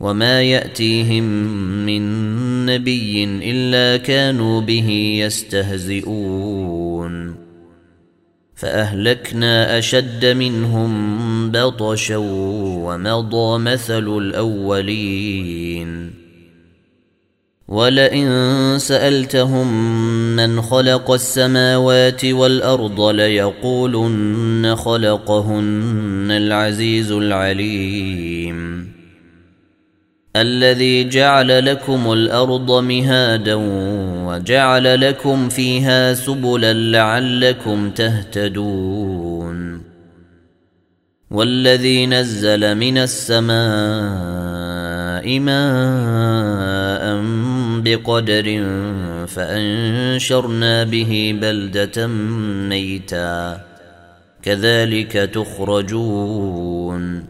وما ياتيهم من نبي الا كانوا به يستهزئون فاهلكنا اشد منهم بطشا ومضى مثل الاولين ولئن سالتهم من خلق السماوات والارض ليقولن خلقهن العزيز العليم الذي جعل لكم الأرض مهادا وجعل لكم فيها سبلا لعلكم تهتدون. والذي نزل من السماء ماء بقدر فأنشرنا به بلدة ميتا. كذلك تخرجون.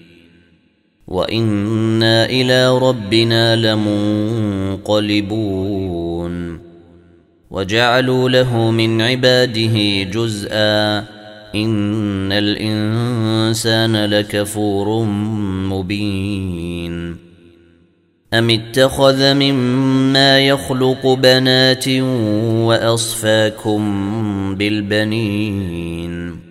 وأنا إلى ربنا لمنقلبون وجعلوا له من عباده جزءا ان الانسان لكفور مبين ام اتخذ مما يخلق بنات واصفاكم بالبنين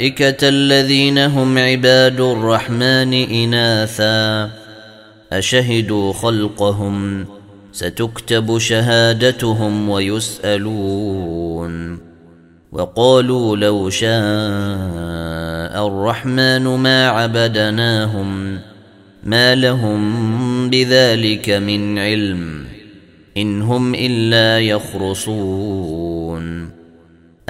الملائكة الذين هم عباد الرحمن إناثا أشهدوا خلقهم ستكتب شهادتهم ويسألون وقالوا لو شاء الرحمن ما عبدناهم ما لهم بذلك من علم إن هم إلا يخرصون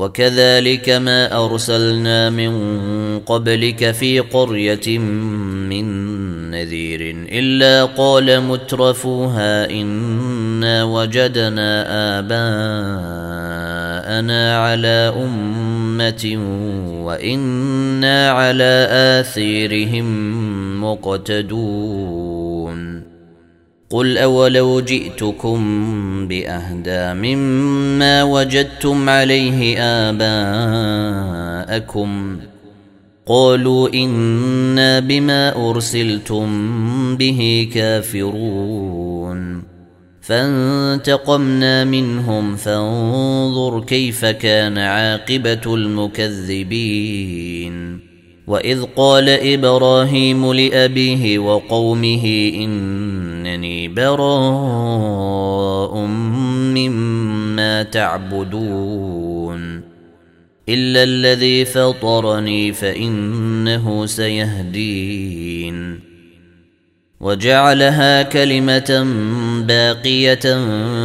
وكذلك ما أرسلنا من قبلك في قرية من نذير إلا قال مترفوها إنا وجدنا آباءنا على أمة وإنا على آثيرهم مقتدون قل اولو جئتكم باهدى مما وجدتم عليه اباءكم قالوا أنا بما ارسلتم به كافرون فانتقمنا منهم فانظر كيف كان عاقبه المكذبين واذ قال إبراهيم لابيه وقومه انني براء مما تعبدون. إلا الذي فطرني فإنه سيهدين. وجعلها كلمة باقية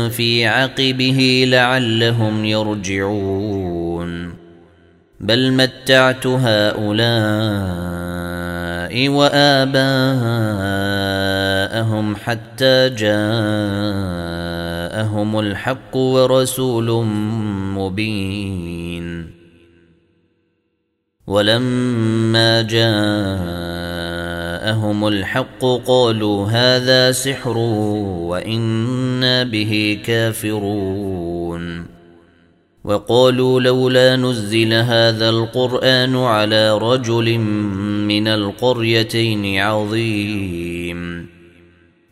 في عقبه لعلهم يرجعون. بل متعت هؤلاء وآباءهم حتى جاءهم الحق ورسول مبين. ولما جاءهم الحق قالوا هذا سحر وإنا به كافرون. وقالوا لولا نزل هذا القرآن على رجل من القريتين عظيم.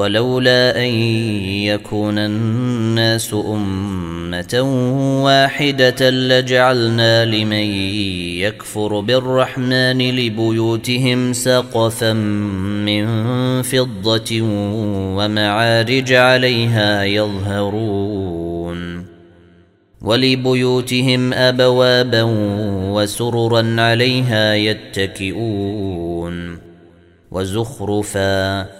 ولولا أن يكون الناس أمة واحدة لجعلنا لمن يكفر بالرحمن لبيوتهم سقفا من فضة ومعارج عليها يظهرون ولبيوتهم أبوابا وسررا عليها يتكئون وزخرفا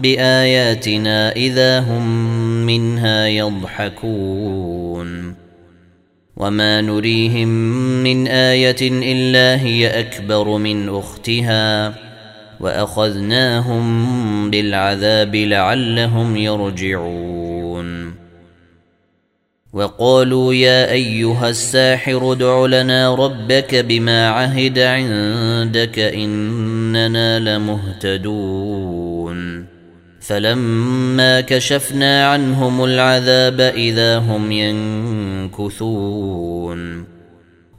بآياتنا إذا هم منها يضحكون. وما نريهم من آية إلا هي أكبر من أختها وأخذناهم بالعذاب لعلهم يرجعون. وقالوا يا أيها الساحر ادع لنا ربك بما عهد عندك إننا لمهتدون. فلما كشفنا عنهم العذاب إذا هم ينكثون.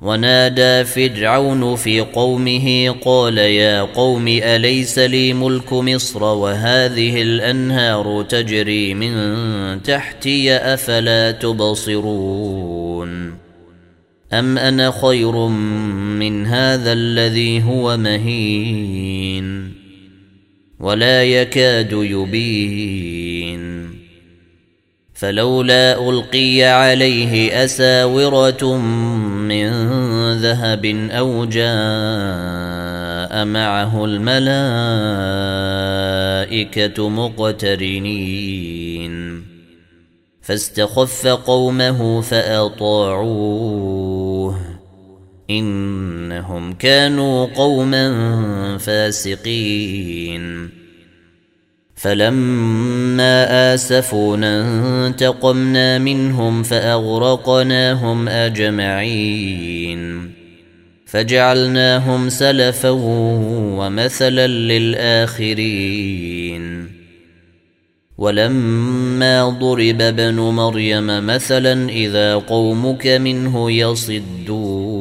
ونادى فرعون في قومه قال يا قوم أليس لي ملك مصر وهذه الأنهار تجري من تحتي أفلا تبصرون؟ أم أنا خير من هذا الذي هو مهين؟ ولا يكاد يبين. فلولا ألقي عليه أساورة من ذهب أو جاء معه الملائكة مقترنين. فاستخف قومه فأطاعوه. إنهم كانوا قوما فاسقين. فلما آسفونا انتقمنا منهم فأغرقناهم أجمعين. فجعلناهم سلفا ومثلا للآخرين. ولما ضرب ابن مريم مثلا إذا قومك منه يصدون.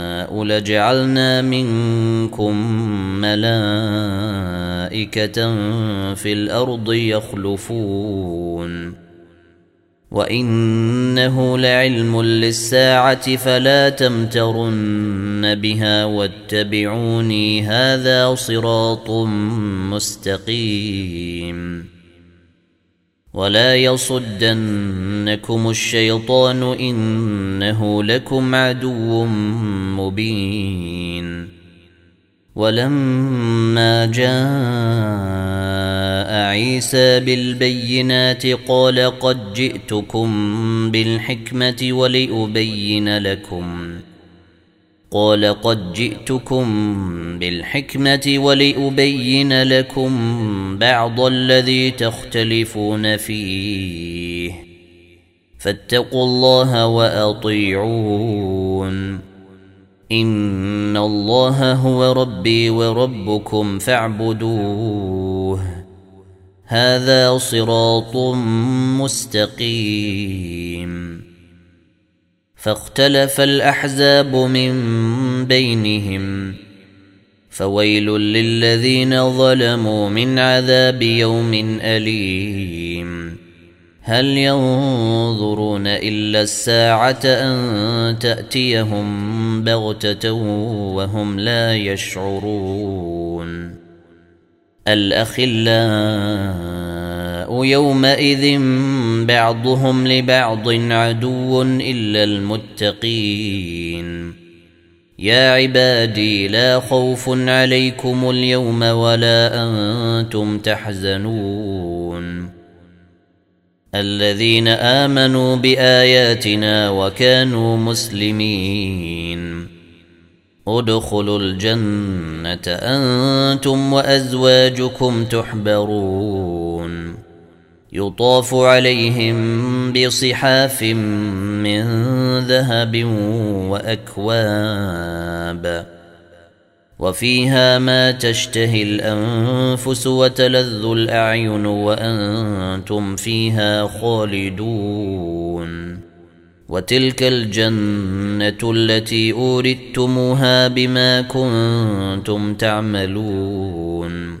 لجعلنا منكم ملائكة في الأرض يخلفون. وإنه لعلم للساعة فلا تمترن بها واتبعوني هذا صراط مستقيم. ولا يصدنكم الشيطان إنه لكم عدو مبين. ولما جاء عيسى بالبينات قال قد جئتكم بالحكمة ولأبين لكم. قال قد جئتكم بالحكمة ولأبين لكم بعض الذي تختلفون فيه. فاتقوا الله وأطيعون. إن الله هو ربي وربكم فاعبدوه. هذا صراط مستقيم. فاختلف الأحزاب من بينهم. فويل للذين ظلموا من عذاب يوم أليم. هل ينظرون إلا الساعة أن تأتيهم بغتة وهم لا يشعرون. الأخلاء يومئذ بعضهم لبعض عدو إلا المتقين. يا عبادي لا خوف عليكم اليوم ولا أنتم تحزنون. الذين آمنوا بآياتنا وكانوا مسلمين. ادخلوا الجنة أنتم وأزواجكم تحبرون. يطاف عليهم بصحاف من ذهب وأكواب. وفيها ما تشتهي الأنفس وتلذ الأعين وأنتم فيها خالدون. وتلك الجنة التي اوردتموها بما كنتم تعملون.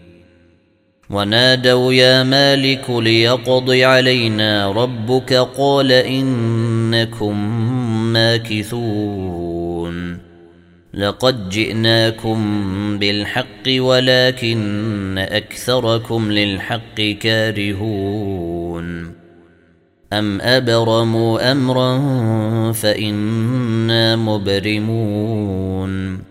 ونادوا يا مالك ليقض علينا ربك قال إنكم ماكثون. لقد جئناكم بالحق ولكن أكثركم للحق كارهون. أم أبرموا أمرا فإنا مبرمون.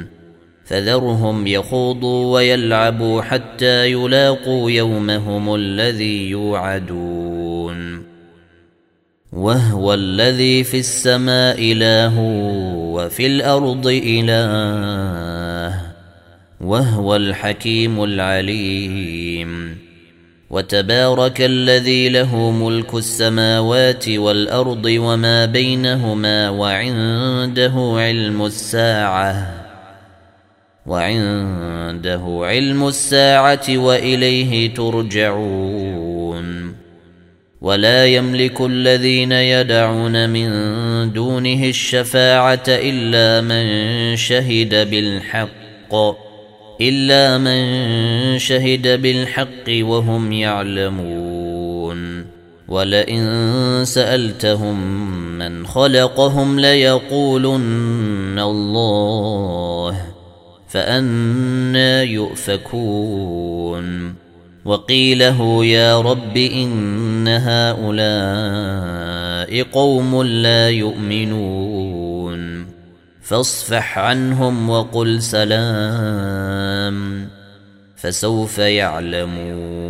فذرهم يخوضوا ويلعبوا حتى يلاقوا يومهم الذي يوعدون. وهو الذي في السماء إله وفي الأرض إله. وهو الحكيم العليم. وتبارك الذي له ملك السماوات والأرض وما بينهما وعنده علم الساعة. وعنده علم الساعة وإليه ترجعون. ولا يملك الذين يدعون من دونه الشفاعة إلا من شهد بالحق إلا من شهد بالحق وهم يعلمون. ولئن سألتهم من خلقهم ليقولن الله فأنا يؤفكون. وقيله يا رب إن هؤلاء قوم لا يؤمنون. فاصفح عنهم وقل سلام. فسوف يعلمون.